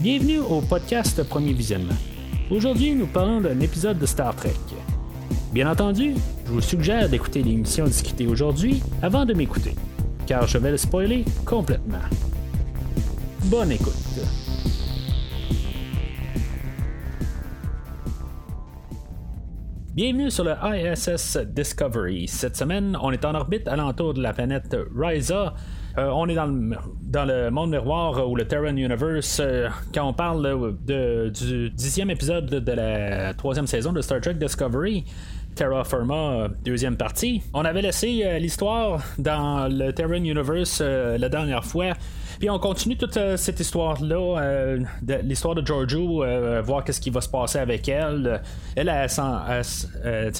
Bienvenue au podcast Premier Visionnement. Aujourd'hui, nous parlons d'un épisode de Star Trek. Bien entendu, je vous suggère d'écouter l'émission discutée aujourd'hui avant de m'écouter, car je vais le spoiler complètement. Bonne écoute. Bienvenue sur le ISS Discovery. Cette semaine, on est en orbite alentour de la planète Risa. Euh, on est dans le, monde miroir ou le Terran Universe. Euh, quand on parle de, du dixième épisode de la troisième saison de Star Trek Discovery, Terra Firma, deuxième partie. On avait laissé euh, l'histoire dans le Terran Universe la dernière fois. Puis on continue toute cette histoire-là, l'histoire de Giorgio, voir qu'est-ce qui va se passer avec elle. Elle, elle,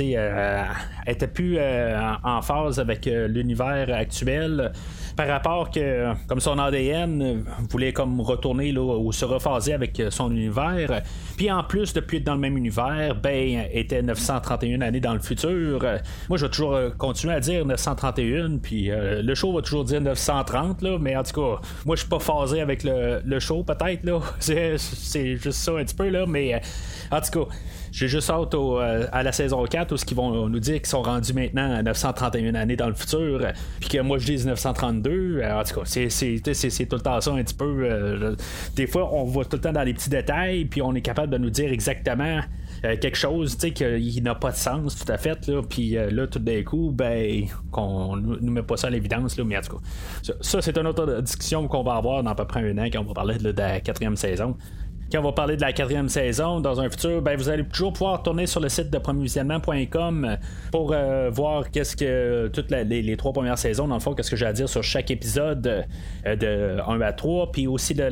elle, plus en phase avec l'univers actuel par rapport que, comme son ADN voulait comme retourner là, ou se rephaser avec son univers, puis en plus, depuis être dans le même univers, ben, était 931 années dans le futur. Moi, je vais toujours euh, continuer à dire 931, puis euh, le show va toujours dire 930, là, mais en tout cas, moi, je suis pas phasé avec le, show, peut-être, là. C'est juste ça un petit peu, là, mais euh, en tout cas. J'ai juste hâte euh, à la saison 4 où ce qu'ils vont nous dire qu'ils sont rendus maintenant à 931 années dans le futur, puis que moi je dis 932. Euh, en tout cas, c'est, tout le temps ça un petit peu. Euh, des fois, on voit tout le temps dans les petits détails, puis on est capable de nous dire exactement. quelque chose qui n'a pas de sens tout à fait là, puis là tout d'un coup ben qu'on nous met pas ça à l'évidence là, mais en tout cas ça, c'est une autre discussion qu'on va avoir dans à peu près un an quand on va parler de la quatrième saison quand on va parler de la quatrième saison dans un futur, ben, vous allez toujours pouvoir tourner sur le site de premiervisionnement.com pour euh, voir qu'est-ce que toutes les, trois premières saisons, dans le fond, qu'est-ce que j'ai à dire sur chaque épisode euh, de 1 à 3, puis aussi de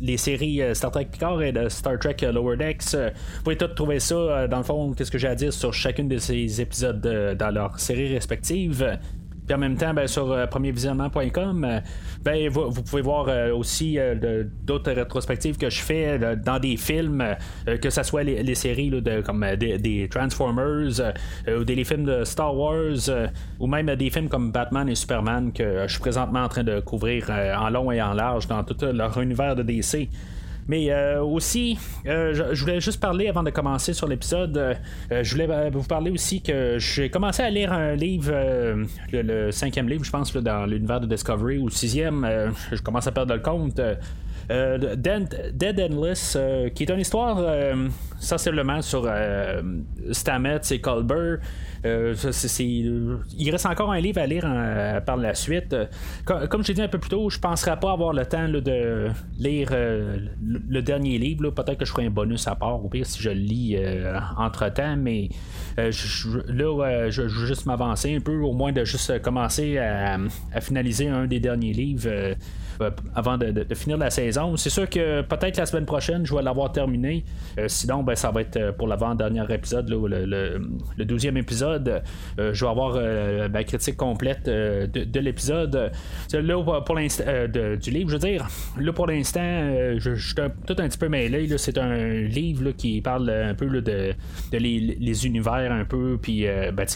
les séries euh, Star Trek Picard et de Star Trek Lower Decks. Vous pouvez tout trouver ça, dans le fond, qu'est-ce que j'ai à dire sur chacune de ces épisodes dans leurs séries respectives. Puis en même temps, ben, sur euh, premiervisionnement.com, euh, ben, vous, pouvez voir euh, aussi d'autres rétrospectives que je fais dans des films, que ce soit les, séries comme des, Transformers, ou des films de Star Wars, ou même des films comme Batman et Superman que je suis présentement en train de couvrir en long et en large dans tout leur univers de DC. Mais euh, aussi, euh, je, voulais juste parler avant de commencer sur l'épisode. Euh, je voulais vous parler aussi que j'ai commencé à lire un livre, le, cinquième livre, je pense, dans l'univers de Discovery, ou le sixième. je commence à perdre le compte. Dead, Endless, qui est une histoire sensiblement sur Stamets et Colbert. Euh, il reste encore un livre à lire euh, par la suite. Comme, je l'ai dit un peu plus tôt, je ne penserai pas avoir le temps de lire euh, le, dernier livre. Peut-être que je ferai un bonus à part, au pire, si je le lis entre temps, mais là, je, veux juste m'avancer un peu, au moins de juste commencer à, finaliser un des derniers livres. Avant de, finir la saison. C'est sûr que peut-être la semaine prochaine, je vais l'avoir terminé. sinon, ben, ça va être pour l'avant-dernier épisode, le, le, 12e épisode. Euh, je vais avoir euh, ma critique complète euh, de, l'épisode. Là, pour l'instant, du livre, je veux dire, là, pour l'instant, je, suis tout un petit peu mêlé. C'est un livre qui parle un peu de, les, univers, un peu, puis, ben,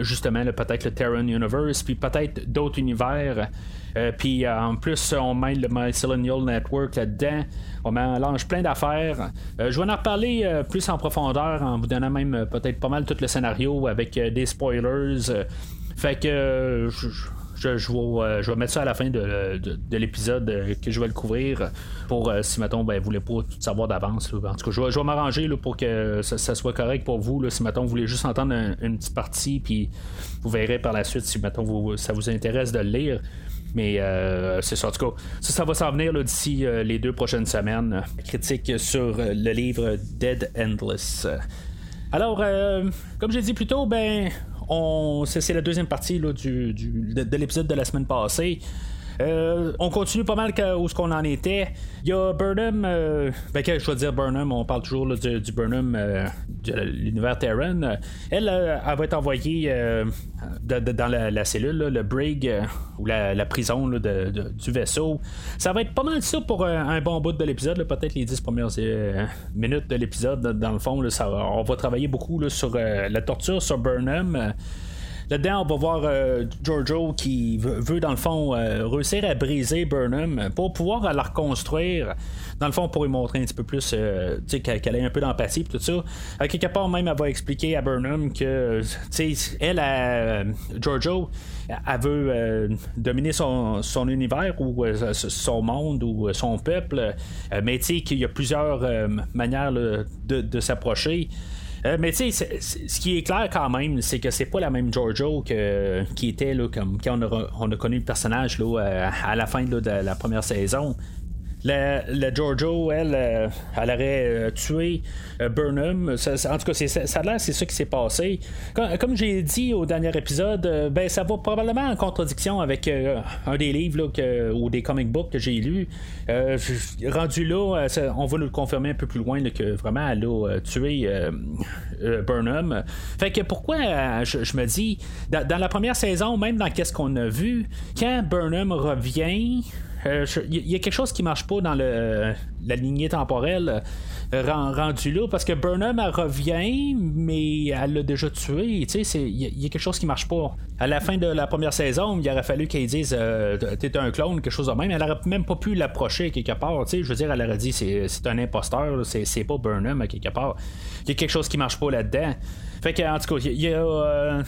justement, peut-être le Terran Universe, puis peut-être d'autres univers. Puis en plus, on met le Mycelial Network là-dedans. On mélange plein d'affaires. je vais en reparler plus en profondeur en vous donnant même peut-être pas mal tout le scénario avec euh, des spoilers. fait que euh, je, euh, je, vais, mettre ça à la fin de, l'épisode que je vais le couvrir pour si mettons ben, vous voulez pas tout savoir d'avance. En tout cas, je vais, m'arranger pour que ça, soit correct pour vous. si mettons vous voulez juste entendre une petite partie, puis vous verrez par la suite si mettons ça vous intéresse de le lire. Mais c'est ça. En tout cas, ça, va s'en venir d'ici les deux prochaines semaines. Critique sur le livre Dead Endless. Alors, euh, comme j'ai dit plus tôt, ben, on, c'est, la deuxième partie là, du, de l'épisode de la semaine passée. Euh, on continue pas mal où ce qu'on en était. Il y a Burnham, euh, ben, je dois dire Burnham, on parle toujours du, Burnham euh, de l'univers Terran. Elle, elle va être envoyée dans la, cellule, le brig ou la, prison du vaisseau. Ça va être pas mal ça pour un, bon bout de l'épisode, peut-être les 10 premières minutes de l'épisode. Dans le fond, on va travailler beaucoup sur la torture sur Burnham. Là-dedans, on va voir euh, Giorgio qui veut, dans le fond, euh, réussir à briser Burnham pour pouvoir la reconstruire. Dans le fond, pour lui montrer un petit peu plus euh, qu'elle ait un peu d'empathie tout ça. Quelque part, même, elle va expliquer à Burnham que, elle, Giorgio, elle veut dominer son, univers ou son monde ou son peuple, mais tu sais qu'il y a plusieurs manières de s'approcher. Euh, mais tu sais, ce qui est clair quand même, c'est que c'est pas la même Giorgio que, qui était là, comme quand on a, connu le personnage euh, à la fin de la première saison. La, Giorgio, elle, euh, elle aurait euh, tué euh, Burnham. en tout cas, ça a l'air c'est ça qui s'est passé. Comme, j'ai dit au dernier épisode, ben ça va probablement en contradiction avec un des livres ou des comic books que j'ai lus. rendu là, on va nous le confirmer un peu plus loin que vraiment elle a tué Burnham. Fait que pourquoi je, me dis, dans, dans, la première saison, même dans qu'est-ce qu'on a vu, quand Burnham revient, il euh, y a quelque chose qui marche pas dans le, la lignée temporelle euh, rendu là parce que Burnham elle revient mais elle l'a déjà tué. Il y, a quelque chose qui marche pas. À la fin de la première saison il aurait fallu qu'elle dise euh, t'es un clone quelque chose de même. Elle aurait même pas pu l'approcher quelque part. Je veux dire elle aurait dit c'est, un imposteur c'est, pas Burnham quelque part. Il y a quelque chose qui marche pas là-dedans fait que, en tout cas, euh,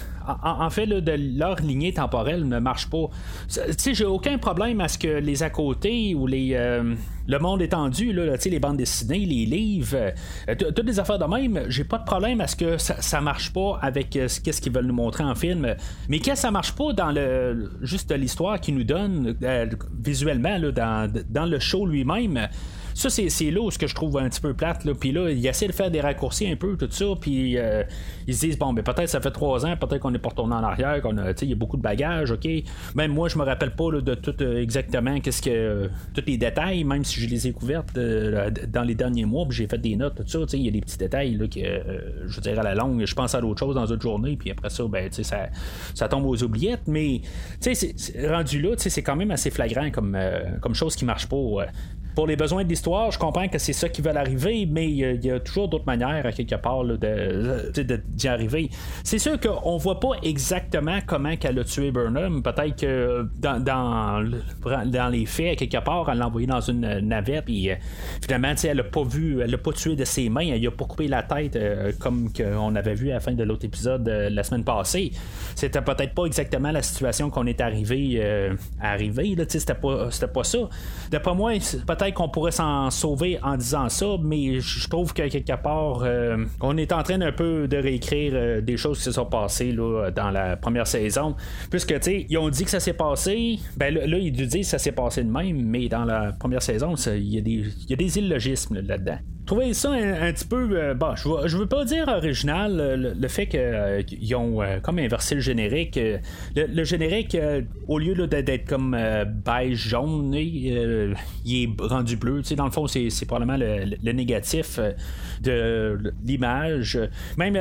en, fait, leur lignée temporelle ne marche pas. Tu sais, j'ai aucun problème à ce que les à côté ou les. Euh, le monde étendu, les bandes dessinées, les livres, euh, toutes les affaires de même, j'ai pas de problème à ce que ça, marche pas avec ce qu'est-ce qu'ils veulent nous montrer en film. Mais que ça marche pas dans le juste l'histoire qu'ils nous donnent visuellement, dans, dans le show lui-même. Ça, c'est là où ce que je trouve un petit peu plate. Puis là, il essaie de faire des raccourcis un peu, tout ça. Puis euh, ils se disent, bon, ben peut-être ça fait trois ans, peut-être qu'on est pas retourné en arrière, qu'on a, il y a beaucoup de bagages, OK. Même moi, je me rappelle pas de tout euh, exactement qu'est-ce que. tous les détails, même si je les ai couvertes euh, dans les derniers mois, puis j'ai fait des notes, tout ça. Il y a des petits détails là, que, je dirais à la longue, je pense à d'autres choses dans une journée, puis après ça, ben, ça, ça tombe aux oubliettes. Mais, tu sais, rendu là, c'est quand même assez flagrant comme, comme chose qui marche pas pour les besoins de l'histoire, je comprends que c'est ça qui va arriver, mais il y, a toujours d'autres manières, à quelque part, d'y arriver. C'est sûr qu'on voit pas exactement comment qu'elle a tué Burnham. Peut-être que dans, dans, les faits, à quelque part, elle l'a envoyé dans une navette, puis euh, finalement, elle a pas vu, elle l'a pas tué de ses mains, elle a pas coupé la tête, euh, comme on avait vu à la fin de l'autre épisode euh, la semaine passée. C'était peut-être pas exactement la situation qu'on est arrivé à arriver, c'était pas, pas ça. D'après moi, peut-être qu'on pourrait s'en sauver en disant ça, mais je trouve que quelque part, euh, on est en train un peu de réécrire euh, des choses qui se sont passées là, dans la première saison. Puisque, tu sais, ils ont dit que ça s'est passé, ben là, ils disent que ça s'est passé de même, mais dans la première saison, il y, y, a des illogismes là-dedans trouvais ça un, petit peu. Euh, bon, je veux, veux pas dire original, le, fait qu'ils euh, ont euh, comme inversé le générique. Le, générique, au lieu d'être comme beige jaune, il est rendu bleu. Dans le fond, c'est, probablement le, négatif de l'image. Même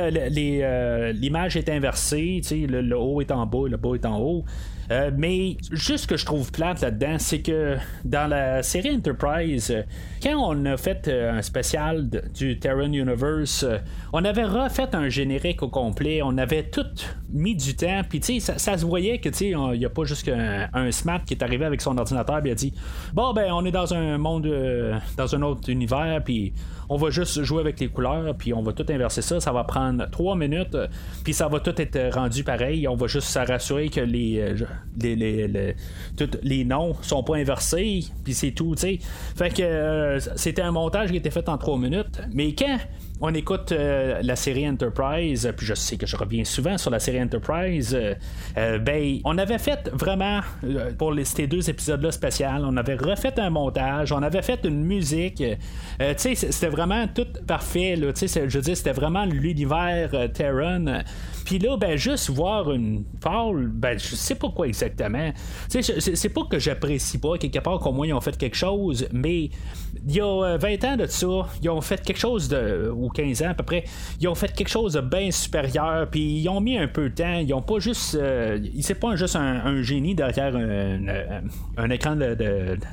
l'image est inversée. Le, haut est en bas, le bas est en haut. Euh, mais juste ce que je trouve plate là-dedans, c'est que dans la série Enterprise, quand on a fait euh, un spécial du Terran Universe, euh, on avait refait un générique au complet, on avait tout mis du temps, puis tu sais, ça, se voyait que tu sais, il n'y a pas juste un, smart qui est arrivé avec son ordinateur et a dit Bon, ben, on est dans un monde, dans un autre univers, puis on va juste jouer avec les couleurs, puis on va tout inverser ça. Ça va prendre trois minutes, puis ça va tout être rendu pareil. On va juste se rassurer que les, euh, les, les, tous les noms sont pas inversés, puis c'est tout, tu sais. Fait que euh, c'était un montage qui était fait en trois minutes. Mais quand on écoute euh, la série Enterprise, puis je sais que je reviens souvent sur la série Enterprise, euh, euh, ben, on avait fait vraiment, pour les, ces deux épisodes-là spécial, on avait refait un montage, on avait fait une musique, tu c'était vraiment tout parfait, sais, je veux dire, c'était vraiment l'univers Terran. Puis là, ben, juste voir une fall, ben, je sais pas quoi exactement. Tu sais, c'est pas que j'apprécie pas, quelque part, qu'au moins ils ont fait quelque chose, mais il y a 20 ans de ça, ils ont fait quelque chose de. Ou 15 ans à peu près, ils ont fait quelque chose de bien supérieur, puis ils ont mis un peu de temps, ils ont pas juste. Euh, c'est pas juste un, génie derrière un, écran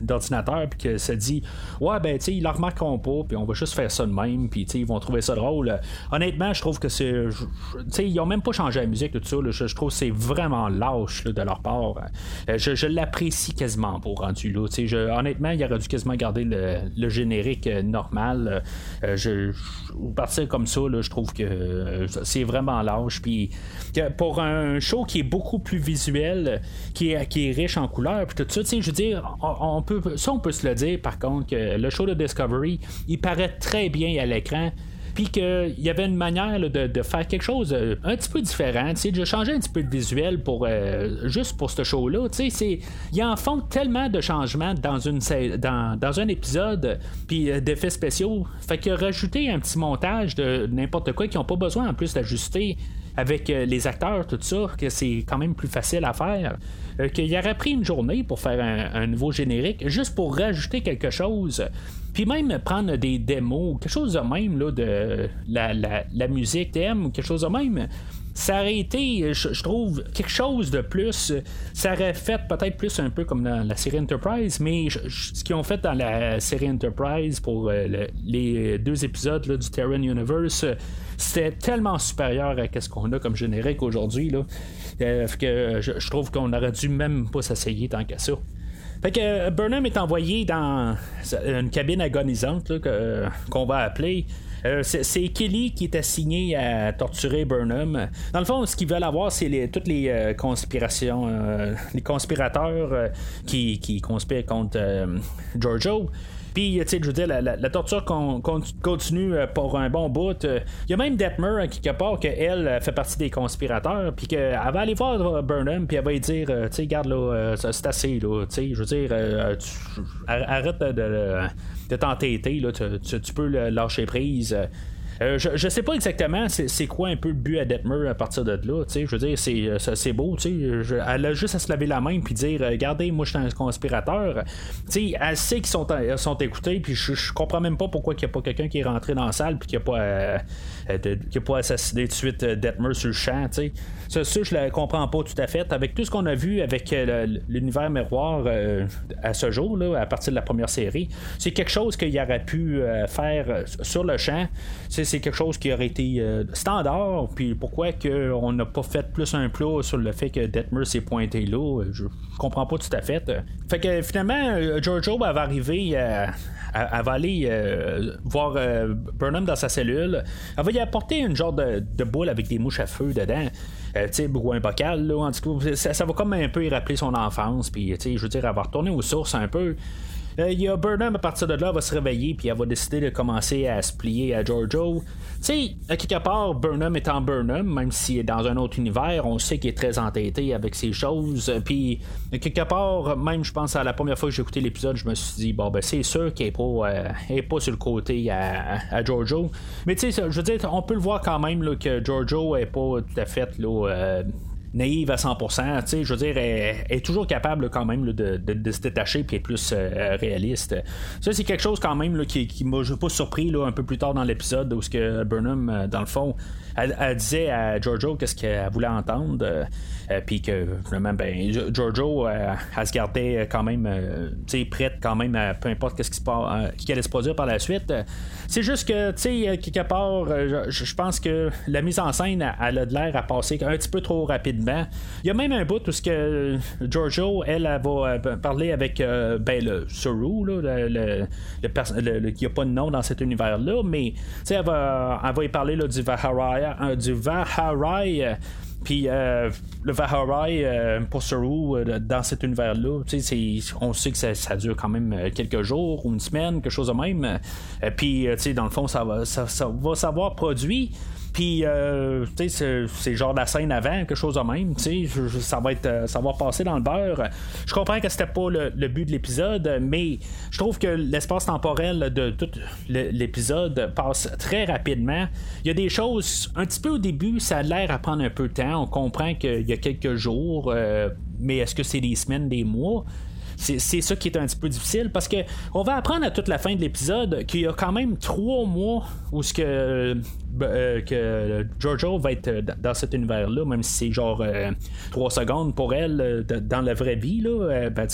d'ordinateur, puis que ça dit, ouais, ben, tu sais, ils le remarqueront pas, puis on va juste faire ça de même, puis, tu sais, ils vont trouver ça drôle. Honnêtement, je trouve que c'est. Tu sais, ils ont même pas changé la musique, tout ça, je, trouve que c'est vraiment lâche de leur part. Euh, je, l'apprécie quasiment pour rendu là, tu sais, honnêtement, il aurait dû quasiment garder le, générique euh, normal. Euh, je, partir comme ça, je trouve que c'est vraiment lâche, puis pour un show qui est beaucoup plus visuel, qui est, qui est riche en couleurs, puis tout ça, je veux dire, on, peut, ça on peut se le dire par contre, que le show de Discovery, il paraît très bien à l'écran puis qu'il y avait une manière de, faire quelque chose euh, un petit peu différent, de changer un petit peu de visuel pour euh, juste pour ce show-là. Ils en font tellement de changements dans, une, dans, dans un épisode, puis euh, d'effets spéciaux. Fait que rajouter un petit montage de n'importe quoi qui n'ont pas besoin en plus d'ajuster avec euh, les acteurs, tout ça, que c'est quand même plus facile à faire. Euh, qu'il aurait pris une journée pour faire un, nouveau générique, juste pour rajouter quelque chose. Puis même prendre des démos, quelque chose de même, là, de la, la musique thème, quelque chose de même ça aurait été, je, trouve, quelque chose de plus. Ça aurait fait peut-être plus un peu comme dans la série Enterprise, mais ce qu'ils ont fait dans la série Enterprise pour euh, les deux épisodes du Terran Universe, c'était tellement supérieur à ce qu'on a comme générique aujourd'hui. Euh, que je, trouve qu'on aurait dû même pas s'essayer tant qu'à ça. Fait que Burnham est envoyé dans une cabine agonisante qu'on va appeler. Euh, c'est Kelly qui est assigné à torturer Burnham. Dans le fond, ce qu'ils veulent avoir, c'est toutes les euh, conspirations, euh, les conspirateurs qui, qui conspirent contre Giorgio. Puis, tu sais, je veux dire, la, torture continue pour un bon bout. Il y a même Detmer, hein, quelque part, qu'elle fait partie des conspirateurs, puis qu'elle va aller voir Burnham, puis elle va lui dire, tu sais, garde là, c'est assez, là, tu sais, je veux dire, arrête de de t'entêter, là, tu, tu, peux lâcher prise. Euh, je, je sais pas exactement c'est quoi un peu le but à Detmer à partir de là. Je veux dire, c'est euh, beau. Je, elle a juste à se laver la main puis dire euh, Regardez, moi je suis un conspirateur. sais elle sait qu'ils sont, sont écoutés, puis je, je, comprends même pas pourquoi il n'y a pas quelqu'un qui est rentré dans la salle puis qui n'a pas, pas assassiné tout de suite Detmer sur le champ. sais Ça, ça, je la comprends pas tout à fait. Avec tout ce qu'on a vu avec l'univers miroir à ce jour, là, à partir de la première série, c'est quelque chose qu'il aurait pu faire sur le champ. C'est c'est quelque chose qui aurait été euh, standard. Puis pourquoi on n'a pas fait plus un plat sur le fait que Detmer s'est pointé là, je comprends pas tout à fait. Fait que finalement, euh, Giorgio va arriver à. Elle va aller euh, voir Burnham dans sa cellule. Elle va y apporter une genre de, boule avec des mouches à feu dedans. sais, ou un bocal, là, en tout cas, ça, va comme un peu y rappeler son enfance, puis, je veux dire, elle va retourner aux sources un peu. Euh, il y a Burnham à partir de là, va se réveiller, puis elle va décider de commencer à se plier à Giorgio. Tu sais, à quelque part, Burnham étant Burnham, même s'il est dans un autre univers, on sait qu'il est très entêté avec ces choses. Puis, quelque part, même je pense à la première fois que j'ai écouté l'épisode, je me suis dit, bon, ben c'est sûr qu'il n'est pas, euh, pas sur le côté à, à Giorgio. Mais tu sais, je veux dire, on peut le voir quand même là, que Giorgio est pas tout à fait là, euh, naïve à 100%. Tu sais, je veux dire, elle, est toujours capable quand même de, se détacher puis être plus euh, réaliste. Ça, c'est quelque chose quand même qui, m'a pas surpris là, un peu plus tard dans l'épisode où ce que Burnham, euh, dans le fond, elle, disait à Giorgio qu'est-ce qu'elle voulait entendre. Euh, puis que vraiment, ben, Giorgio, elle se gardait quand même prête quand même à peu importe qu'est-ce qui, se qui allait se produire par la suite. C'est juste que, tu sais, quelque part, je pense que la mise en scène, elle a de l'air à passer un petit peu trop rapidement il y a même un bout où ce que Giorgio, elle, elle, va euh, parler avec euh, ben, le Suru, là, le, le, qui n'a pas de nom dans cet univers-là, mais elle va, elle va y parler là, du Vaharai, euh, du Vaharai puis le Vaharai pour Saru dans cet univers-là, on sait que ça, dure quand même quelques jours ou une semaine, quelque chose de même. Puis, dans le fond, ça va, ça va s'avoir produit. Puis, euh, tu sais, c'est genre la scène avant, quelque chose de même. Tu sais, ça va être, euh, ça va passer dans le beurre. Je comprends que c'était pas le, but de l'épisode, mais je trouve que l'espace temporel de tout l'épisode passe très rapidement. Il y a des choses, un petit peu au début, ça a l'air à prendre un peu de temps. On comprend qu'il y a quelques jours, euh, mais est-ce que c'est des semaines, des mois? c'est ça qui est un petit peu difficile parce que on va apprendre à toute la fin de l'épisode qu'il y a quand même trois mois où ce que euh, que Giorgio va être dans cet univers-là, même si c'est genre 3 secondes pour elle dans la vraie vie, là, ben,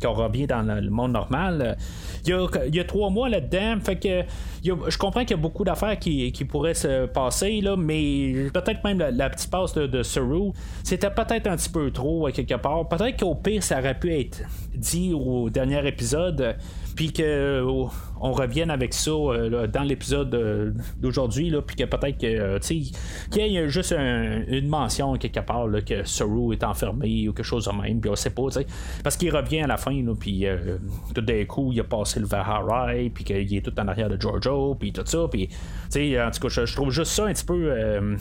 quand on revient dans le monde normal. Il y, a, il y a trois mois là-dedans, fait que je comprends qu'il y a beaucoup d'affaires qui, pourraient se passer, là, mais peut-être même la, petite passe de, de c'était peut-être un petit peu trop quelque part. Peut-être qu'au pire, ça aurait pu être dit au dernier épisode puis qu'on on revienne avec ça euh, dans l'épisode euh, d'aujourd'hui, puis que peut-être que euh, qu'il y ait juste une mention quelque part que Saru est enfermé ou quelque chose de même, puis on sait pas, parce qu'il revient à la fin, puis tout d'un coup il a passé le Vaharai, puis qu'il est tout en arrière de Giorgio, puis tout ça, puis en tout cas je, trouve juste ça un petit peu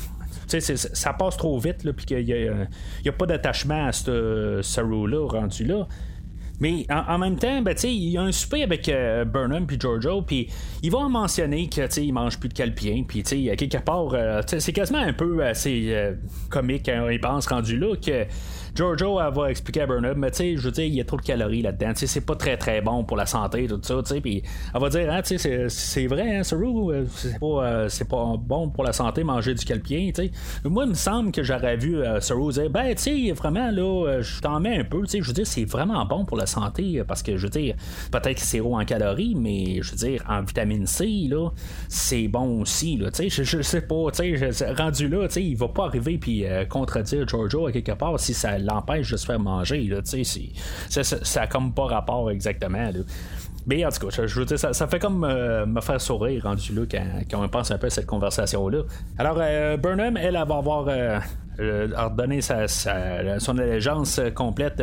ça passe trop vite, puis qu'il n'y a, pas d'attachement à ce Saru-là rendu là. Mais en, même temps, ben, il y a un souper avec euh, Burnham puis Giorgio, puis il va mentionner qu'il mange plus de calpien, puis quelque part, euh, c'est quasiment un peu assez euh, comique quand il pense rendu là que Giorgio elle va expliquer à Burnham, mais tu sais, je veux dire, il y a trop de calories là-dedans, tu sais, c'est pas très très bon pour la santé, tout ça, tu sais, puis elle va dire, hein, tu sais, c'est vrai, hein, euh, c'est pas, euh, c'est pas bon pour la santé manger du calpien, tu sais. Moi, il me semble que j'aurais vu euh, Saru dire, ben, tu sais, vraiment, là, je t'en mets un peu, tu sais, je veux dire, c'est vraiment bon pour la santé, parce que, je veux dire, peut-être que c'est haut en calories, mais, je veux dire, en vitamine C, là, c'est bon aussi, là, tu sais, je, sais pas, tu sais, rendu là, tu sais, il va pas arriver puis contredire Giorgio à quelque part si ça l'empêche de se faire manger. Là, ça, ça, ça a comme pas rapport exactement. Mais en tout cas, je, veux dire, ça, fait comme euh, me faire sourire rendu là quand, on pense un peu à cette conversation-là. Alors, euh, Burnham, elle, elle va avoir euh, redonné sa, son allégeance complète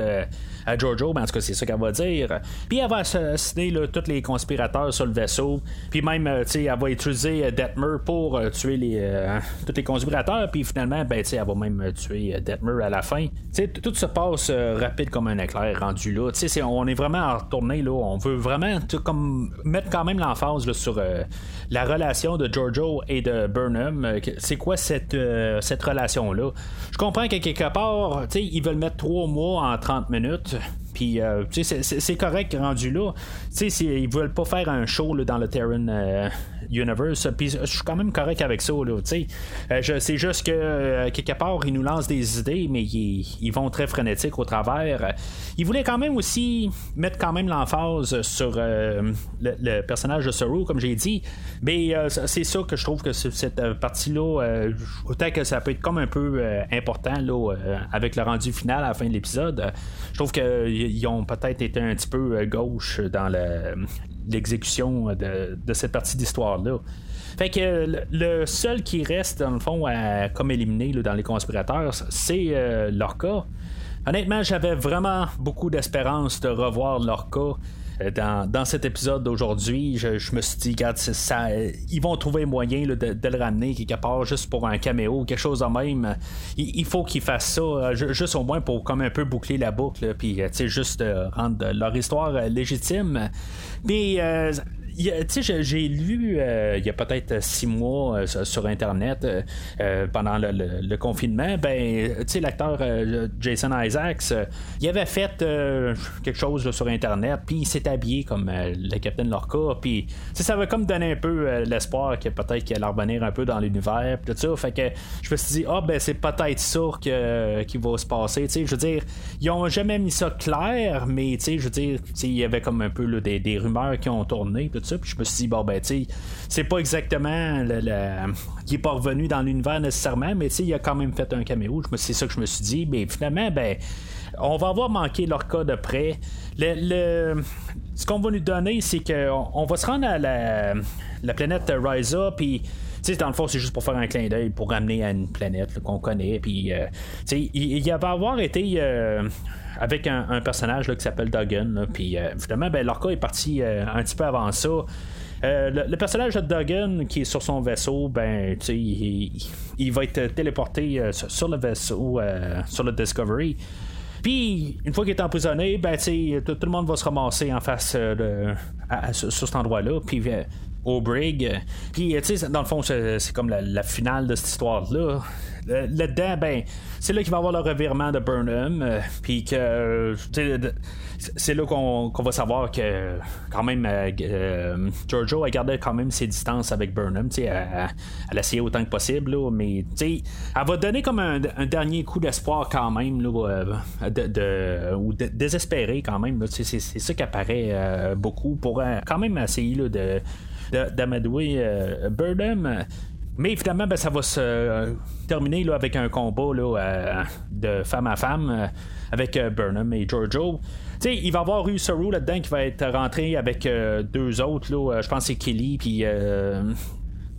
à Giorgio, ben, en tout cas, c'est ça qu'elle va dire. Puis elle va assassiner tous les conspirateurs sur le vaisseau. Puis même, euh, tu elle va utiliser euh, Detmer pour euh, tuer les, tous les conspirateurs. Puis finalement, ben, elle va même tuer Detmer à la fin. Tout se passe rapide comme un éclair rendu là. On est vraiment en retourné là. On veut vraiment mettre quand même l'emphase sur la relation de Giorgio et de Burnham. C'est quoi cette, cette relation-là? Je comprends que quelque part, ils veulent mettre trois mois en 30 minutes. Puis, euh, c'est correct rendu là. Ils veulent pas faire un show dans le Terran euh, Universe. Puis, je suis quand même correct avec ça. Là, euh, c'est juste que, quelque part, ils nous lancent des idées, mais ils, vont très frénétiques au travers. Ils voulaient quand même aussi mettre quand même l'emphase sur le, personnage de Saru, comme j'ai dit. Mais c'est ça que je trouve que cette partie-là, autant que ça peut être comme un peu important là, avec le rendu final à la fin de l'épisode, je trouve qu'ils ont peut-être été un petit peu euh, gauche dans l'exécution de, cette partie d'histoire-là. Fait que le, seul qui reste, dans le fond, à, comme éliminé dans les conspirateurs, c'est euh, Lorca. Honnêtement, j'avais vraiment beaucoup d'espérance de revoir Lorca. Euh, dans, cet épisode d'aujourd'hui, je, me suis dit, regarde, ça, ils vont trouver moyen de, le ramener quelque part juste pour un caméo, quelque chose de même. Il, faut qu'ils fassent ça, euh, juste au moins pour comme un peu boucler la boucle, puis euh, juste rendre leur histoire légitime. Mais j'ai lu euh, il y a peut-être six mois euh, sur Internet euh, pendant le, confinement, ben, l'acteur Jason Isaacs, il avait fait quelque chose sur Internet, puis il s'est habillé comme le Capitaine Lorca, puis ça avait comme donné un peu l'espoir que peut-être qu'il allait revenir un peu dans l'univers, tout ça. Fait que je me suis dit, ah, ben, c'est peut-être ça que, va se passer. Je veux dire, ils ont jamais mis ça clair, mais je veux dire, il y avait comme un peu des, rumeurs qui ont tourné, puis je me suis dit, bon, ben, tu c'est pas exactement. Le, est pas revenu dans l'univers nécessairement, mais tu sais, il a quand même fait un caméo. C'est ça que je me suis dit. Mais finalement, ben, on va avoir manqué leur cas de près. Le, Ce qu'on va nous donner, c'est qu'on on va se rendre à la, la planète Ryza, puis sais, dans le fond, c'est juste pour faire un clin d'œil, pour ramener à une planète qu'on connaît. Puis, euh, il, il, va avoir été euh, avec un, personnage qui s'appelle Duggan. Puis, euh, évidemment, ben, Lorca est parti un petit peu avant ça. le, personnage de Duggan qui est sur son vaisseau, ben, il, va être téléporté sur le vaisseau, sur le Discovery. Puis, une fois qu'il est emprisonné, ben, tout, tout, le monde va se ramasser en face de, sur cet endroit-là. Puis, au brig. Puis, tu sais, dans le fond, c'est comme la, finale de cette histoire-là. Là-dedans, ben, c'est là qu'il va y avoir le revirement de Burnham. puis que, c'est là qu'on va savoir que quand même euh, euh, Giorgio a gardé quand même ses distances avec Burnham. Elle, elle, elle a essayé autant que possible, là, mais elle va donner comme un, dernier coup d'espoir quand même, là, euh, de, ou désespéré quand même. C'est ça qui apparaît beaucoup pour quand même essayer de d'amadouer Burnham. Mais évidemment, ben, ça va se terminer là, avec un combat là, de femme à femme avec Burnham et Giorgio sais, il va y avoir eu Saru là-dedans qui va être rentré avec euh, deux autres. Euh, je pense que c'est Kelly puis euh,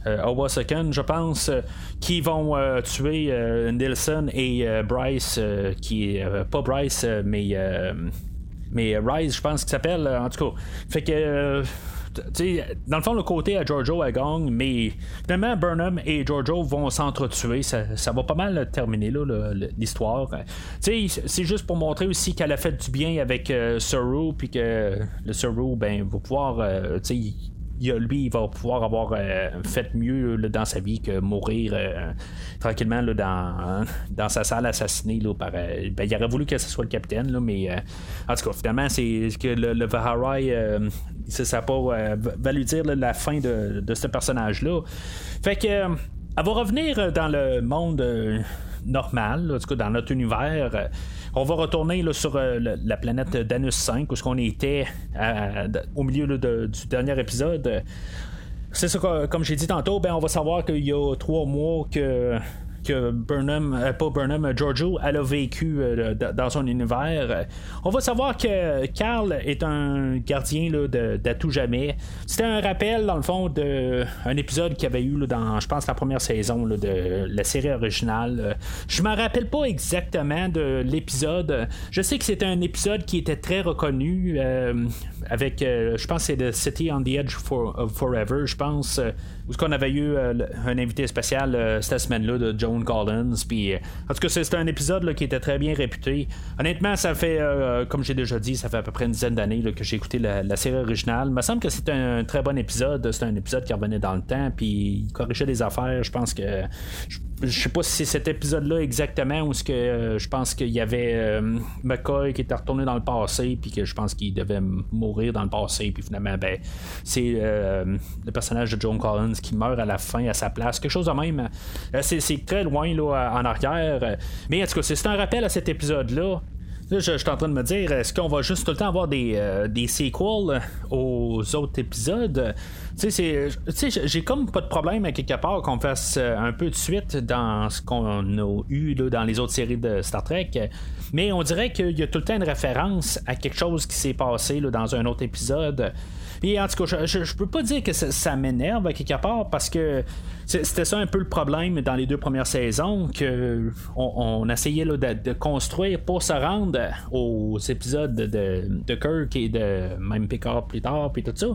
euh Second, je pense, qui vont tuer Nelson et Bryce, qui est pas Bryce, mais mais Rise, je pense qu'il s'appelle. en tout cas, fait que dans le fond, le côté à Giorgio à gang, mais finalement, Burnham et Giorgio vont s'entretuer. Ça, ça va pas mal terminer l'histoire. C'est juste pour montrer aussi qu'elle a fait du bien avec euh, Saru, puis que le Saru ben, va pouvoir. Euh, lui, il va pouvoir avoir euh, fait mieux dans sa vie que mourir euh, tranquillement dans, dans sa salle assassinée. par, euh, ben, il aurait voulu que ce soit le capitaine, mais en tout cas, finalement, c'est que le, le Vaharai, ça n'a pas va lui dire la fin de, ce personnage-là. Fait que. elle va revenir dans le monde normal, en tout cas dans notre univers. On va retourner sur euh, la planète Danus 5, où ce qu'on était au milieu du dernier épisode. C'est ça, comme j'ai dit tantôt, ben, on va savoir qu'il y a trois mois que que Burnham, euh, pas Burnham, euh, Giorgio, elle a vécu euh, dans son univers. On va savoir que Carl est un gardien de, tout jamais. C'était un rappel, dans le fond, d'un épisode qu'il y avait eu dans, je pense, la première saison de la série originale. Je me rappelle pas exactement de l'épisode. Je sais que c'était un épisode qui était très reconnu avec, je pense, c'est The City on the Edge of Forever, je pense où qu'on avait eu euh, un invité spécial euh, cette semaine-là de Joan Collins. Puis, euh, en tout cas, c'était un épisode qui était très bien réputé. Honnêtement, ça fait, comme j'ai déjà dit, ça fait à peu près une dizaine d'années que j'ai écouté la, série originale. Il me semble que c'était un très bon épisode. C'était un épisode qui revenait dans le temps, puis il corrigeait des affaires. Je pense que je sais pas si c'est cet épisode-là exactement où ce que euh, je pense qu'il y avait euh, McCoy qui était retourné dans le passé puis que je pense qu'il devait mourir dans le passé puis finalement ben c'est euh, le personnage de John Collins qui meurt à la fin à sa place. Quelque chose de même c'est, très loin là en arrière. Mais en tout cas c'est un rappel à cet épisode-là Là, je, suis en train de me dire, est-ce qu'on va juste tout le temps avoir des, des sequels aux autres épisodes? Tu sais, j'ai comme pas de problème à quelque part qu'on fasse euh, un peu de suite dans ce qu'on a eu dans les autres séries de Star Trek. Mais on dirait qu'il y a tout le temps une référence à quelque chose qui s'est passé dans un autre épisode. Puis en tout cas, je, je, peux pas dire que ça, m'énerve à quelque part parce que c'était ça un peu le problème dans les deux premières saisons que on, essayait de, construire pour se rendre aux épisodes de, de Kirk et de même Picard plus tard puis tout ça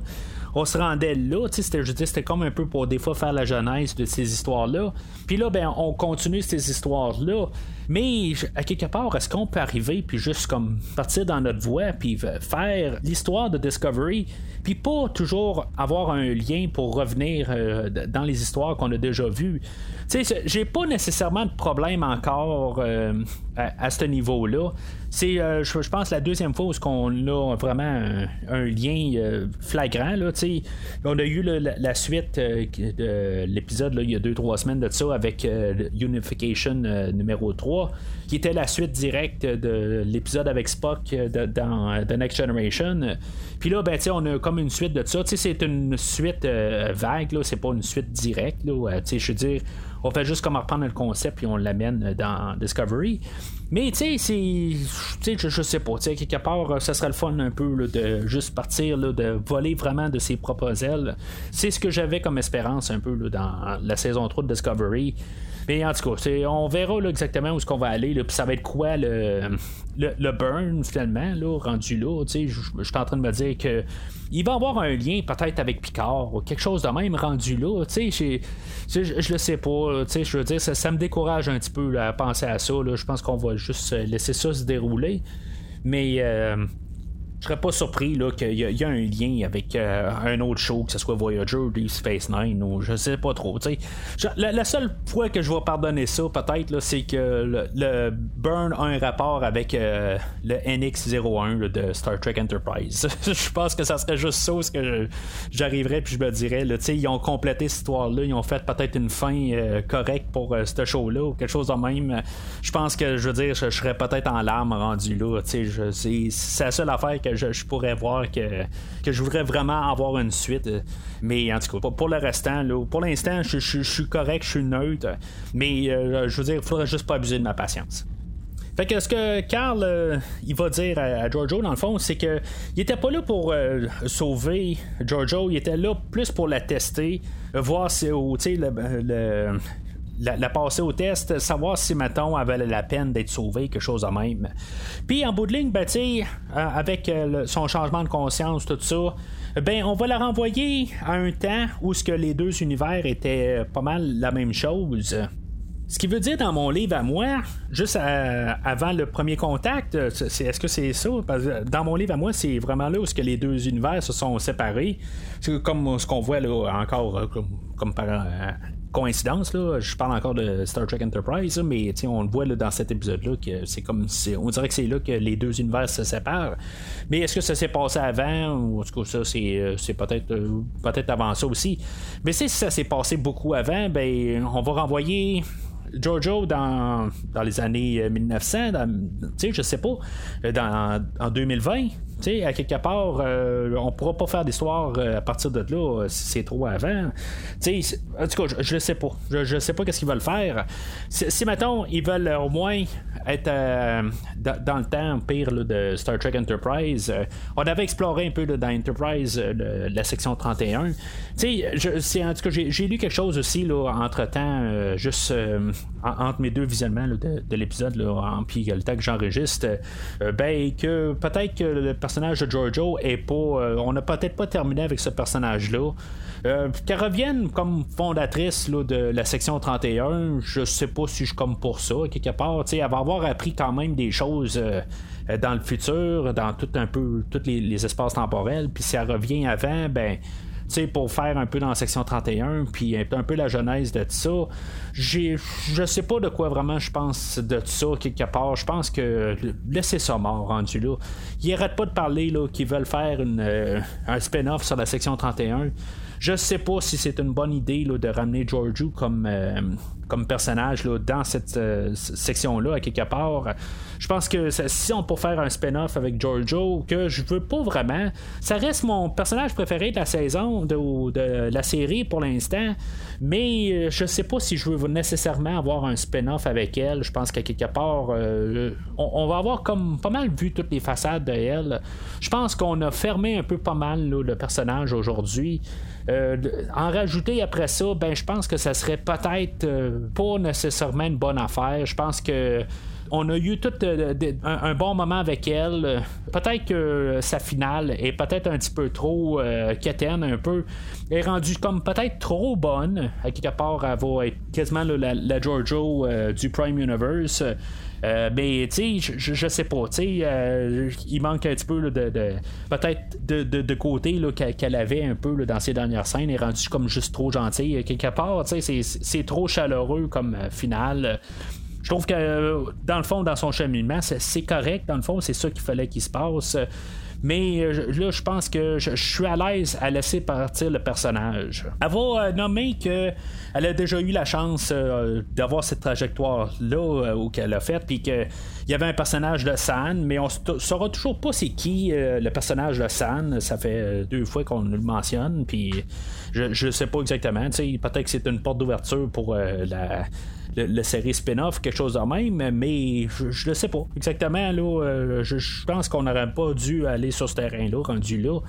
on se rendait là, c'était, c'était comme un peu pour des fois faire la jeunesse de ces histoires-là. Puis là, ben, on continue ces histoires-là. Mais à quelque part, est-ce qu'on peut arriver puis juste comme partir dans notre voie puis faire l'histoire de Discovery puis pas toujours avoir un lien pour revenir euh, dans les histoires qu'on a déjà vues? Tu sais, j'ai pas nécessairement de problème encore euh, à, ce niveau-là. C'est, euh, je, pense, la deuxième fois où on a vraiment un, lien flagrant. Là, on a eu la, suite de l'épisode il y a deux, trois semaines de ça avec Unification numéro 3 qui était la suite directe de l'épisode avec Spock dans The Next Generation. Puis là, ben, on a comme une suite de ça. C'est une suite euh, vague, là, c'est pas une suite directe. Je veux dire, on fait juste comme reprendre le concept et on l'amène dans Discovery. Mais tu sais, c'est. Je, je sais pas. Quelque part, ça serait le fun un peu de juste partir, de voler vraiment de ses propres ailes. C'est ce que j'avais comme espérance un peu dans la saison 3 de Discovery. Mais en tout cas, on verra exactement où est-ce qu'on va aller. Puis ça va être quoi le, le, burn finalement, là, rendu là. Je suis en train de me dire que il va avoir un lien peut-être avec Picard ou quelque chose de même rendu là. Je, le sais pas. Je veux dire, ça, me décourage un petit peu à penser à ça. Je pense qu'on va juste laisser ça se dérouler. Mais. Euh, je serais pas surpris qu'il y, y, a un lien avec euh, un autre show, que ce soit Voyager ou Deep Space Nine, ou je sais pas trop. La, la, seule fois que je vais pardonner ça, peut-être, c'est que le, Burn a un rapport avec euh, le NX-01 de Star Trek Enterprise. je pense que ça serait juste ça, ce que j'arriverais puis je me dirais, ils ont complété cette histoire-là, ils ont fait peut-être une fin euh, correcte pour ce show-là, ou quelque chose de même. Je pense que, je veux dire, je, serais peut-être en larmes rendu là. C'est la seule affaire que je, pourrais voir que, que je voudrais vraiment avoir une suite. Mais en tout cas, pour, le restant, là, pour l'instant, je, suis correct, je suis neutre. Mais euh, je veux dire, il faudrait juste pas abuser de ma patience. Fait que ce que Carl euh, il va dire à, Giorgio dans le fond, c'est que il était pas là pour euh, sauver Giorgio, il était là plus pour la tester, voir si le, le, la, passer au test, savoir si, mettons, elle valait la peine d'être sauvée, quelque chose de même. Puis en bout de ligne, ben, euh, avec euh, son changement de conscience, tout ça, ben, on va la renvoyer à un temps où ce que les deux univers étaient pas mal la même chose. Ce qui veut dire dans mon livre à moi, juste avant le premier contact, est-ce que c'est ça? dans mon livre à moi, c'est vraiment là où ce que les deux univers se sont séparés. C'est comme ce qu'on voit là encore euh, comme, par coïncidence, là, je parle encore de Star Trek Enterprise, mais on le voit dans cet épisode-là que c'est comme on dirait que c'est là que les deux univers se séparent. Mais est-ce que ça s'est passé avant? Ou en tout cas ça c'est, euh, peut-être euh, peut-être avant ça aussi. Mais si ça s'est passé beaucoup avant, ben on va renvoyer Giorgio dans, dans les années 1900, euh, sais, je sais pas, dans, en 2020, à quelque part, euh, on pourra pas faire d'histoire euh, à partir de là euh, si c'est trop avant. sais en tout cas, je ne sais pas. Je ne sais pas qu'est-ce qu'ils veulent faire. Si, si, mettons, ils veulent au moins être dans, le temps pire de Star Trek Enterprise, on avait exploré un peu dans Enterprise la section 31. Je, en tout cas, j'ai lu quelque chose aussi là, entre-temps, juste entre mes deux visionnements de, l'épisode, puis le temps que j'enregistre, ben, que peut-être que de Giorgio est pas. Euh, on n'a peut-être pas terminé avec ce personnage-là. Euh, qu'elle revienne comme fondatrice de la section 31, je sais pas si je suis comme pour ça, quelque part. Elle va avoir appris quand même des choses euh, dans le futur, dans tout un peu tous les, espaces temporels. Puis si elle revient avant, ben pour faire un peu dans la section 31, puis un peu la genèse de ça. J'ai, je sais pas de quoi vraiment je pense de ça quelque part. Je pense que laissez ça mort rendu là. Ils arrêtent pas de parler là, qu'ils veulent faire une, euh, un spin-off sur la section 31. Je sais pas si c'est une bonne idée là, de ramener Giorgio comme, euh, comme personnage là, dans cette euh, section-là, à quelque part. Je pense que si on peut faire un spin-off avec Giorgio, que je veux pas vraiment, ça reste mon personnage préféré de la saison, de, de la série pour l'instant, mais je sais pas si je veux nécessairement avoir un spin-off avec elle. Je pense qu'à quelque part, euh, on, va avoir comme pas mal vu toutes les façades de elle. Je pense qu'on a fermé un peu pas mal le personnage aujourd'hui. en rajouter après ça, ben je pense que ça serait peut-être pas nécessairement une bonne affaire. Je pense que on a eu tout euh, un, bon moment avec elle. Peut-être que sa finale est peut-être un petit peu trop euh, un peu. Est rendue comme peut-être trop bonne. À quelque part, elle va être quasiment la, Giorgio euh, du Prime Universe. mais tu sais, je, sais pas, il manque un petit peu de, peut-être de, côté qu'elle avait un peu dans ses dernières scènes, est rendue comme juste trop gentille quelque part, tu sais, c'est trop chaleureux comme finale je trouve que dans le fond, dans son cheminement, c'est correct. Dans le fond, c'est ça qu'il fallait qu'il se passe. Mais euh, là, je pense que je, suis à l'aise à laisser partir le personnage. Elle va euh, nommer qu'elle a déjà eu la chance euh, d'avoir cette trajectoire-là où qu'elle a faite, puis qu'il y avait un personnage de San, mais on ne saura toujours pas c'est qui le personnage de San. Ça fait deux fois qu'on le mentionne, puis je ne sais pas exactement. Peut-être que c'est une porte d'ouverture pour la le, série spin-off, quelque chose de même, mais je ne sais pas exactement. Là, euh, je, pense qu'on n'aurait pas dû aller sur ce terrain-là, rendu là.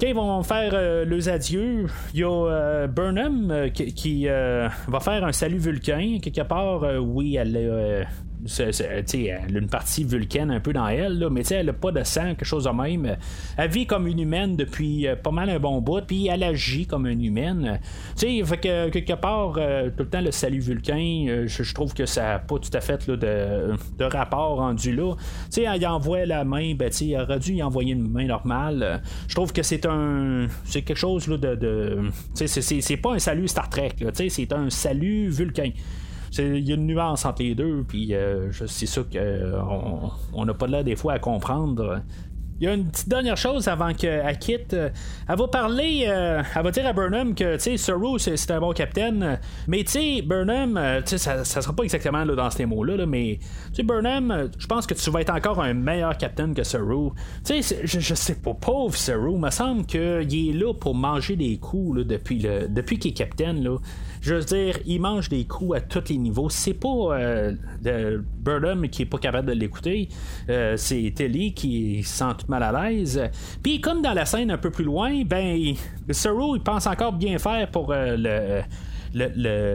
Quand ils vont faire euh, les adieux, il y a euh, Burnham qui, va faire un salut vulcain. Quelque part, oui, elle elle a une partie vulcaine un peu dans elle, là, mais elle n'a pas de sang, quelque chose de même. Elle vit comme une humaine depuis pas mal un bon bout, puis elle agit comme une humaine. Tu sais, quelque part, tout le temps, le salut vulcain, je, trouve que ça n'a pas tout à fait là, de, de, rapport rendu là. Tu sais, elle envoie la main, ben, il aurait dû y envoyer une main normale. Je trouve que c'est un. C'est quelque chose là, de. de c'est pas un salut Star Trek, c'est un salut vulcain. Il y a une nuance entre les deux, puis euh, c'est ça qu'on n'a pas l'air des fois à comprendre. Il y a une petite dernière chose avant qu'elle quitte. Euh, elle va parler, euh, elle va dire à Burnham que, tu sais, c'est un bon capitaine. Mais, tu sais, Burnham, euh, tu sais, ça, ça sera pas exactement là, dans ces mots-là, mais, tu sais, Burnham, je pense que tu vas être encore un meilleur capitaine que Saru. Tu sais, je, je, sais pas, pauvre Saru, il me semble qu'il est là pour manger des coups là, depuis, depuis qu'il est capitaine. Là. Je veux dire, il mange des coups à tous les niveaux. C'est pas euh, qui est pas capable de l'écouter. Euh, c'est Telly qui se sent tout mal à l'aise. Puis comme dans la scène un peu plus loin, ben Saru il pense encore bien faire pour euh, le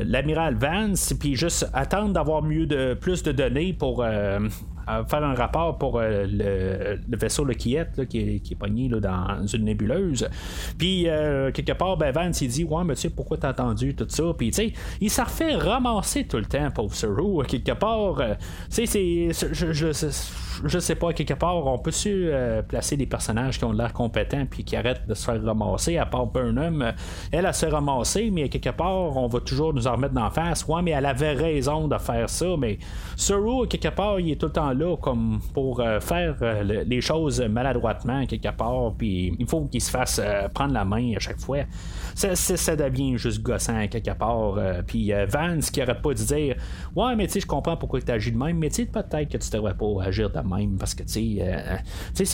l'amiral Vance, puis juste attendre d'avoir mieux de plus de données pour faire un rapport pour euh, le, vaisseau le qui, est, qui, est, pogné dans une nébuleuse. Puis, euh, quelque part, ben, Vance, il dit Ouais, mais tu sais, pourquoi t'as entendu tout ça? Puis, tu sais, il s'en refait ramasser tout le temps, pauvre Saru. Quelque part, euh, tu sais, c'est. Je, je, je, sais pas, quelque part, on peut-tu placer des personnages qui ont l'air compétents puis qui arrêtent de se faire ramasser, à part Burnham? Elle, a se ramasser, mais quelque part, on va toujours nous en remettre d'en face. Ouais, mais elle avait raison de faire ça, mais Saru, quelque part, il est tout le temps là comme pour euh, faire euh, les choses maladroitement quelque part, puis il faut qu'il se fasse euh, prendre la main à chaque fois. Ça, devient juste gossant quelque part. puis Vance qui arrête pas de dire Ouais, mais tu sais, je comprends pourquoi tu agis de même, mais tu sais, peut-être que tu devrais pas agir de même parce que tu sais,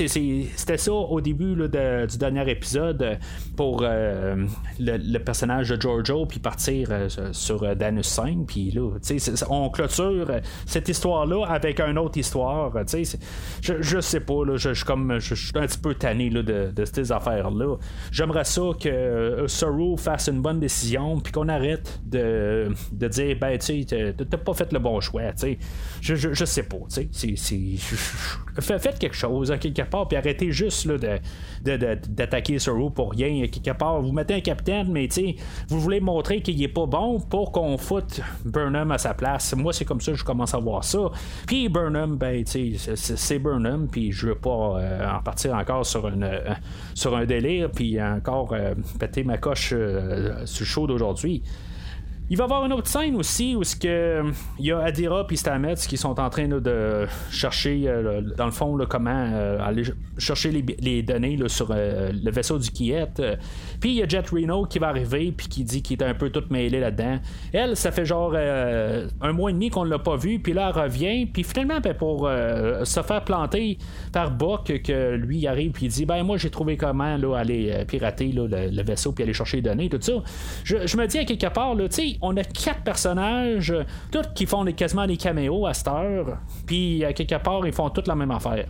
c'était ça au début du dernier épisode pour le, personnage de Giorgio, puis partir sur Danus 5, puis là, tu sais, on clôture cette histoire-là avec une autre histoire je, je sais pas, là, je, suis comme je, suis un petit peu tanné là, de, de, ces affaires-là. J'aimerais ça que euh, Saru fasse une bonne décision, puis qu'on arrête de, de dire, ben, tu t'as pas fait le bon choix, tu Je, je, je sais pas, tu sais. Faites quelque chose, à quelque part, puis arrêtez juste là, de, d'attaquer Saru pour rien. quelque part, vous mettez un capitaine, mais vous voulez montrer qu'il est pas bon pour qu'on foute Burnham à sa place. Moi, c'est comme ça que je commence à voir ça. Puis Burnham, ben, c'est Burnham, puis je veux pas euh, en partir encore sur, euh, sur un délire, puis encore euh, péter ma coche sur le show d'aujourd'hui. Il va y avoir une autre scène aussi où que il y a Adira et Stamets qui sont en train de chercher dans le fond comment aller chercher les, données sur le vaisseau du Kiet. Puis il y a Jet Reno qui va arriver puis qui dit qu'il est un peu tout mêlé là-dedans. Elle, ça fait genre un mois et demi qu'on l'a pas vu, puis là elle revient, puis finalement ben, pour se faire planter par Buck que lui arrive puis il dit ben moi j'ai trouvé comment aller pirater le, vaisseau puis aller chercher les données tout ça. Je, me dis à quelque part tu sais on a quatre personnages, tous qui font quasiment des caméos à cette heure, puis à quelque part, ils font toutes la même affaire.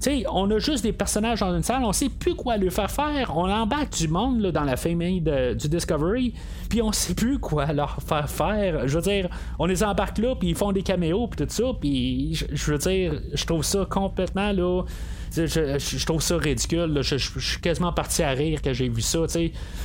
sais, on a juste des personnages dans une salle, on sait plus quoi leur faire faire. On embarque du monde dans la famille du Discovery, puis on sait plus quoi leur faire faire. Je veux dire, on les embarque là, puis ils font des caméos, puis tout ça, puis je veux dire, je trouve ça complètement là je, trouve ça ridicule. Je, suis quasiment parti à rire quand j'ai vu ça.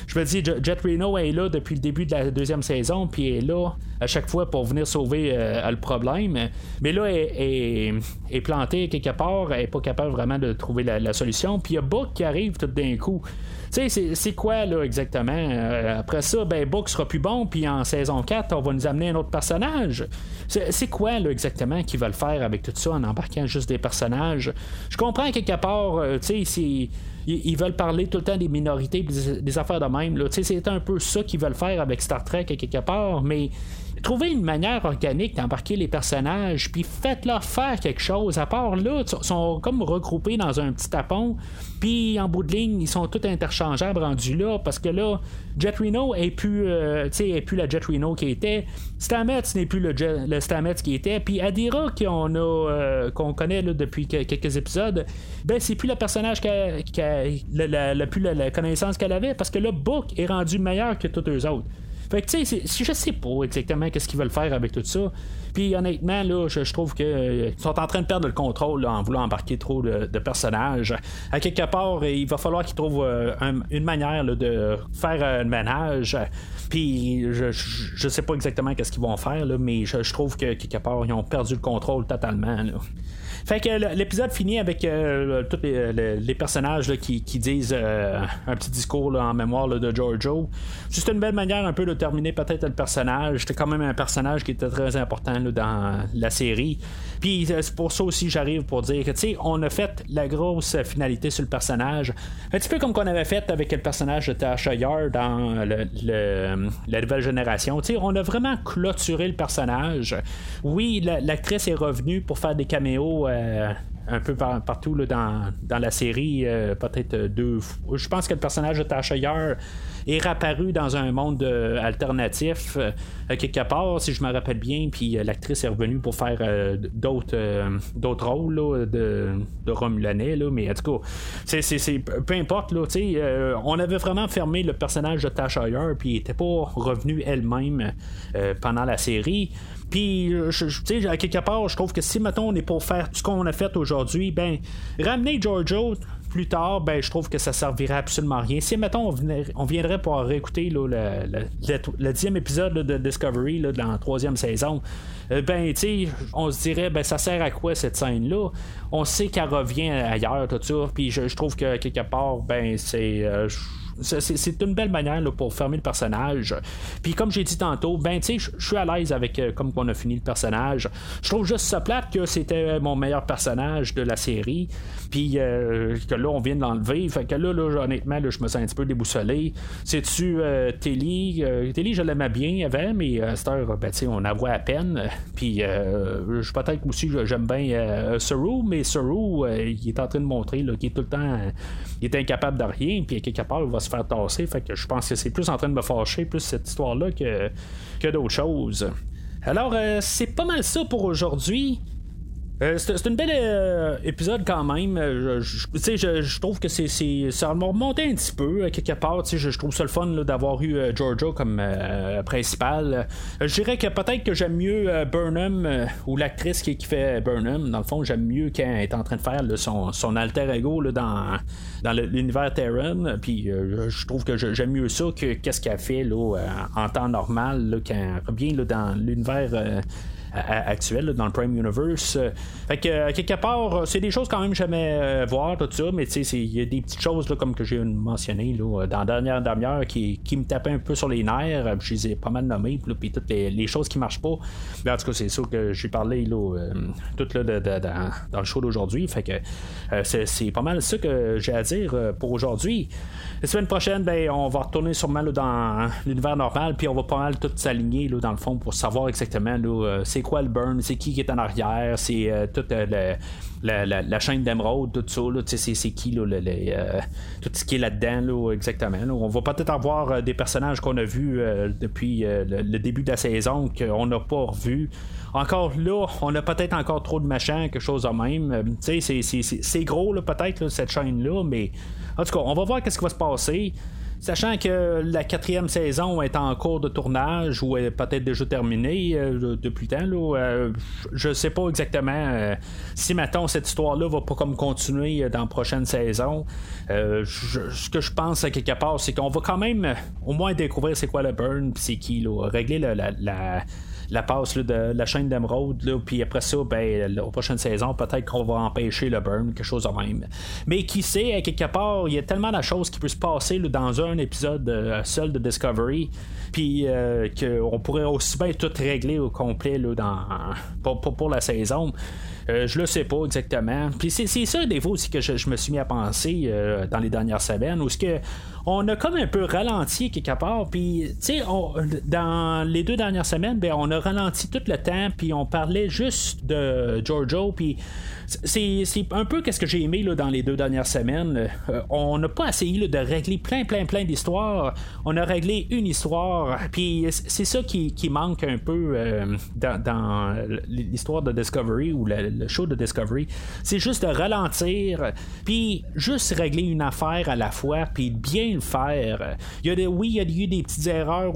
Je me dis, Jet Reno est là depuis le début de la deuxième saison, puis est là à chaque fois pour venir sauver euh, le problème. Mais là, elle est, plantée quelque part, elle n'est pas capable vraiment de trouver la, solution. Puis il y a Buck qui arrive tout d'un coup. Sais, c'est quoi là exactement? Euh, après ça, ben Book sera plus bon, puis en saison 4, on va nous amener un autre personnage. C'est quoi là exactement qu'ils veulent faire avec tout ça en embarquant juste des personnages? Je comprends quelque part, euh, tu sais, ils, veulent parler tout le temps des minorités, des affaires de même. C'est un peu ça qu'ils veulent faire avec Star Trek quelque part, mais trouvez une manière organique d'embarquer les personnages, puis faites-leur faire quelque chose. À part là, ils sont comme regroupés dans un petit tapon, puis en bout de ligne, ils sont tous interchangeables rendus là, parce que là, Jet Reno est plus, euh, est plus la Jet Reno qui était. Stamets n'est plus le, Stamets qui était. Puis Adira, qu'on euh, qu'on connaît depuis quelques épisodes, ben c'est plus le personnage qui a, la, plus la, connaissance qu'elle avait, parce que là, Book est rendu meilleur que tous les autres. Fait que, tu sais, je sais pas exactement qu'est-ce qu'ils veulent faire avec tout ça. Puis honnêtement, là, je, trouve qu'ils euh, sont en train de perdre le contrôle en voulant embarquer trop de, personnages. À quelque part, il va falloir qu'ils trouvent euh, une manière de faire un ménage. Puis je, je, sais pas exactement qu'est-ce qu'ils vont faire, là, mais je, trouve que quelque part, ils ont perdu le contrôle totalement. Fait que l'épisode finit avec euh, tous les, personnages qui, disent euh, un petit discours en mémoire de Giorgio. Juste une belle manière un peu de terminer peut-être le personnage. C'était quand même un personnage qui était très important dans la série. Puis euh, c'est pour ça aussi j'arrive pour dire que tu sais, on a fait la grosse finalité sur le personnage. Un petit peu comme qu'on avait fait avec le personnage de Tasha Yar dans la nouvelle génération. Tu sais, on a vraiment clôturé le personnage. Oui, l'actrice est revenue pour faire des caméos euh, un peu partout dans, la série, euh, peut-être deux fois. Je pense que le personnage de Tasha Yar est réapparu dans un monde euh, alternatif quelque part, si je me rappelle bien, puis l'actrice est revenue pour faire d'autres d'autres rôles de, de Romulanais, mais en tout cas, c'est, peu importe, là, on avait vraiment fermé le personnage de Tasha Yar, puis elle n'était pas revenue elle-même pendant la série. Puis, euh, tu sais, à quelque part, je trouve que si, mettons, on est pour faire tout ce qu'on a fait aujourd'hui, ben, ramener Giorgio plus tard, ben, je trouve que ça servirait absolument à rien. Si, mettons, on, viendrait pour réécouter le, dixième épisode de Discovery là, dans la troisième saison, euh, ben, tu sais, on se dirait, ben, ça sert à quoi cette scène-là? On sait qu'elle revient ailleurs, tout ça, puis je, trouve que quelque part, ben, c'est. Euh, c'est une belle manière pour fermer le personnage. Puis comme j'ai dit tantôt, ben tu sais, je suis à l'aise avec euh, comme on a fini le personnage. Je trouve juste ça plate que c'était mon meilleur personnage de la série. Puis euh, que là, on vient de l'enlever. Fait que là, là honnêtement, je me sens un petit peu déboussolé. C'est-tu euh, Telly Telly, je l'aimais bien avant, mais à cette heure, ben, on la voit à peine. Puis je peut-être aussi, j'aime bien Saru, mais Saru, il est en train de montrer qu'il est tout le temps. il est incapable de rien. Puis quelque part, il va se faire tasser. Fait que je pense que c'est plus en train de me fâcher, plus cette histoire-là que, que d'autres choses. Alors, euh, c'est pas mal ça pour aujourd'hui. Euh, c'est un bel euh, épisode quand même. Euh, je, je, trouve que c'est, ça m'a remonté un petit peu quelque part. Je, trouve ça le fun d'avoir eu Giorgio comme principal. je dirais que peut-être que j'aime mieux Burnham ou l'actrice qui, fait Burnham. Dans le fond, j'aime mieux qu'elle est en train de faire son, alter ego dans, l'univers Terran. Puis je trouve que j'aime mieux ça que qu'est-ce qu'elle fait en temps normal là, quand elle revient dans l'univers actuel dans le Prime Universe. Fait que euh, quelque part, c'est des choses quand même euh, voir, tout ça, mais il y a des petites choses là, comme que j'ai mentionné là, dans la dernière demi-heure qui, qui me tapaient un peu sur les nerfs. Je les ai pas mal nommées, puis toutes les, choses qui marchent pas. Mais en tout cas, c'est ça que j'ai parlé euh, tout là, dans le show d'aujourd'hui. Fait que c'est pas mal ça que j'ai à dire pour aujourd'hui. La semaine prochaine, ben, on va retourner sûrement dans l'univers normal, puis on va pas mal tout s'aligner dans le fond pour savoir exactement c'est quoi le burn, c'est qui qui est en arrière, c'est euh, toute euh, la, chaîne d'émeraude, tout ça, c'est, qui là, euh, tout ce qui est là-dedans, exactement. On va peut-être avoir des personnages qu'on a vus depuis le, début de la saison qu'on n'a pas revus. Encore là, on a peut-être encore trop de machins, quelque chose de même. c'est, gros peut-être cette chaîne-là, mais en tout cas, on va voir qu'est-ce qui va se passer. Sachant que la quatrième saison est en cours de tournage ou est peut-être déjà terminée euh, depuis temps, là, euh, je sais pas exactement euh, si maintenant cette histoire-là va pas comme continuer dans la prochaine saison. ce que je pense à quelque part, c'est qu'on va quand même au moins découvrir c'est quoi le burn, c'est qui, là, régler la la passe de la chaîne d'émeraude, puis après ça, ben, la prochaine saison, peut-être qu'on va empêcher le burn, quelque chose de même. Mais qui sait, à quelque part, il y a tellement de choses qui peuvent se passer dans un épisode euh, seul de Discovery, puis euh, qu'on pourrait aussi bien tout régler au complet dans, pour, la saison. Euh, je le sais pas exactement. Puis c'est, ça des fois aussi que je, me suis mis à penser dans les dernières semaines, où ce que on a comme un peu ralenti quelque part. Puis, tu sais, dans les deux dernières semaines, ben, on a ralenti tout le temps, puis on parlait juste de Giorgio, puis c'est, un peu qu'est-ce que j'ai aimé là, dans les deux dernières semaines. Euh, on n'a pas essayé de régler plein, plein, plein d'histoires. On a réglé une histoire, puis c'est ça qui, manque un peu euh, dans, l'histoire de Discovery ou la, le, show de Discovery, c'est juste de ralentir, puis juste régler une affaire à la fois, puis bien faire. Il y a oui, il y a eu des petites erreurs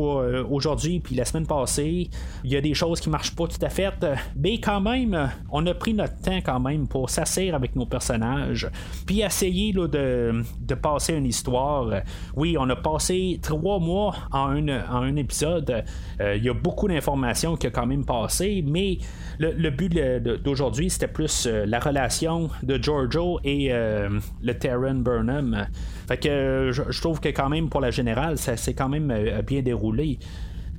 aujourd'hui, puis la semaine passée, il y a des choses qui marchent pas tout à fait, mais quand même, on a pris notre temps quand même pour s'asseoir avec nos personnages, puis essayer là, de, de passer une histoire. Oui, on a passé trois mois en un, en un épisode. Euh, il y a beaucoup d'informations qui a quand même passé, mais le, but d'aujourd'hui, c'était plus euh, la relation de Giorgio et euh, le Terran Burnham. Fait que je, trouve que quand même pour la générale, ça s'est quand même bien déroulé.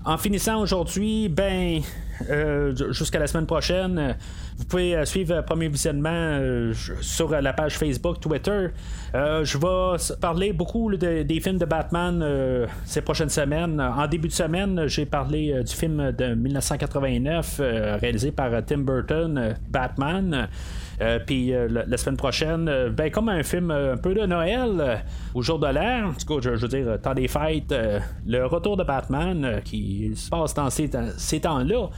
En finissant aujourd'hui, ben, euh, jusqu'à la semaine prochaine, vous pouvez euh, suivre premier visionnement euh, sur la page Facebook, Twitter. je vais parler beaucoup des films de Batman ces prochaines semaines. En début de semaine, j'ai parlé du film de 1989 réalisé par Tim Burton, Batman. Euh, puis euh, la, semaine prochaine, euh, ben, comme un film un peu de Noël, au jour de l'air, en tout cas, je, veux dire, temps des fêtes, le retour de Batman qui se passe dans ces, temps-là.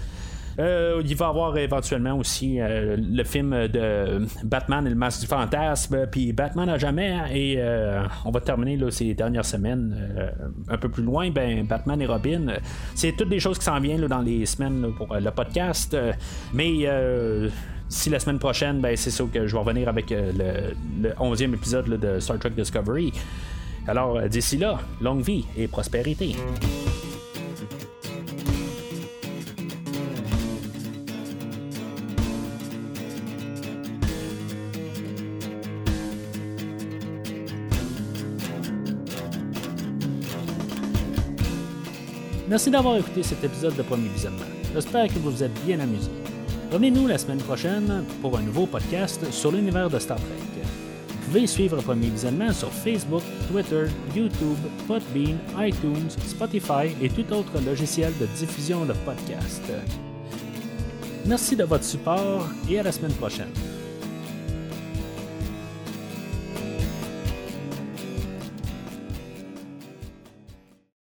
il va y avoir éventuellement aussi le film de Batman et le masque du fantasme, puis Batman à jamais. Et on va terminer ces dernières semaines un peu plus loin. Ben, Batman et Robin, c'est toutes des choses qui s'en viennent dans les semaines pour le podcast. mais si la semaine prochaine, ben, c'est ça que je vais revenir avec euh, le, 11e épisode de Star Trek Discovery. Alors, euh, d'ici là, longue vie et prospérité. Merci d'avoir écouté cet épisode de Premier Visionnement. J'espère que vous vous êtes bien amusé. Revenez-nous la semaine prochaine pour un nouveau podcast sur l'univers de Star Trek. Vous pouvez suivre Premier Visionnement sur Facebook, Twitter, YouTube, Podbean, iTunes, Spotify et tout autre logiciel de diffusion de podcasts. Merci de votre support et à la semaine prochaine.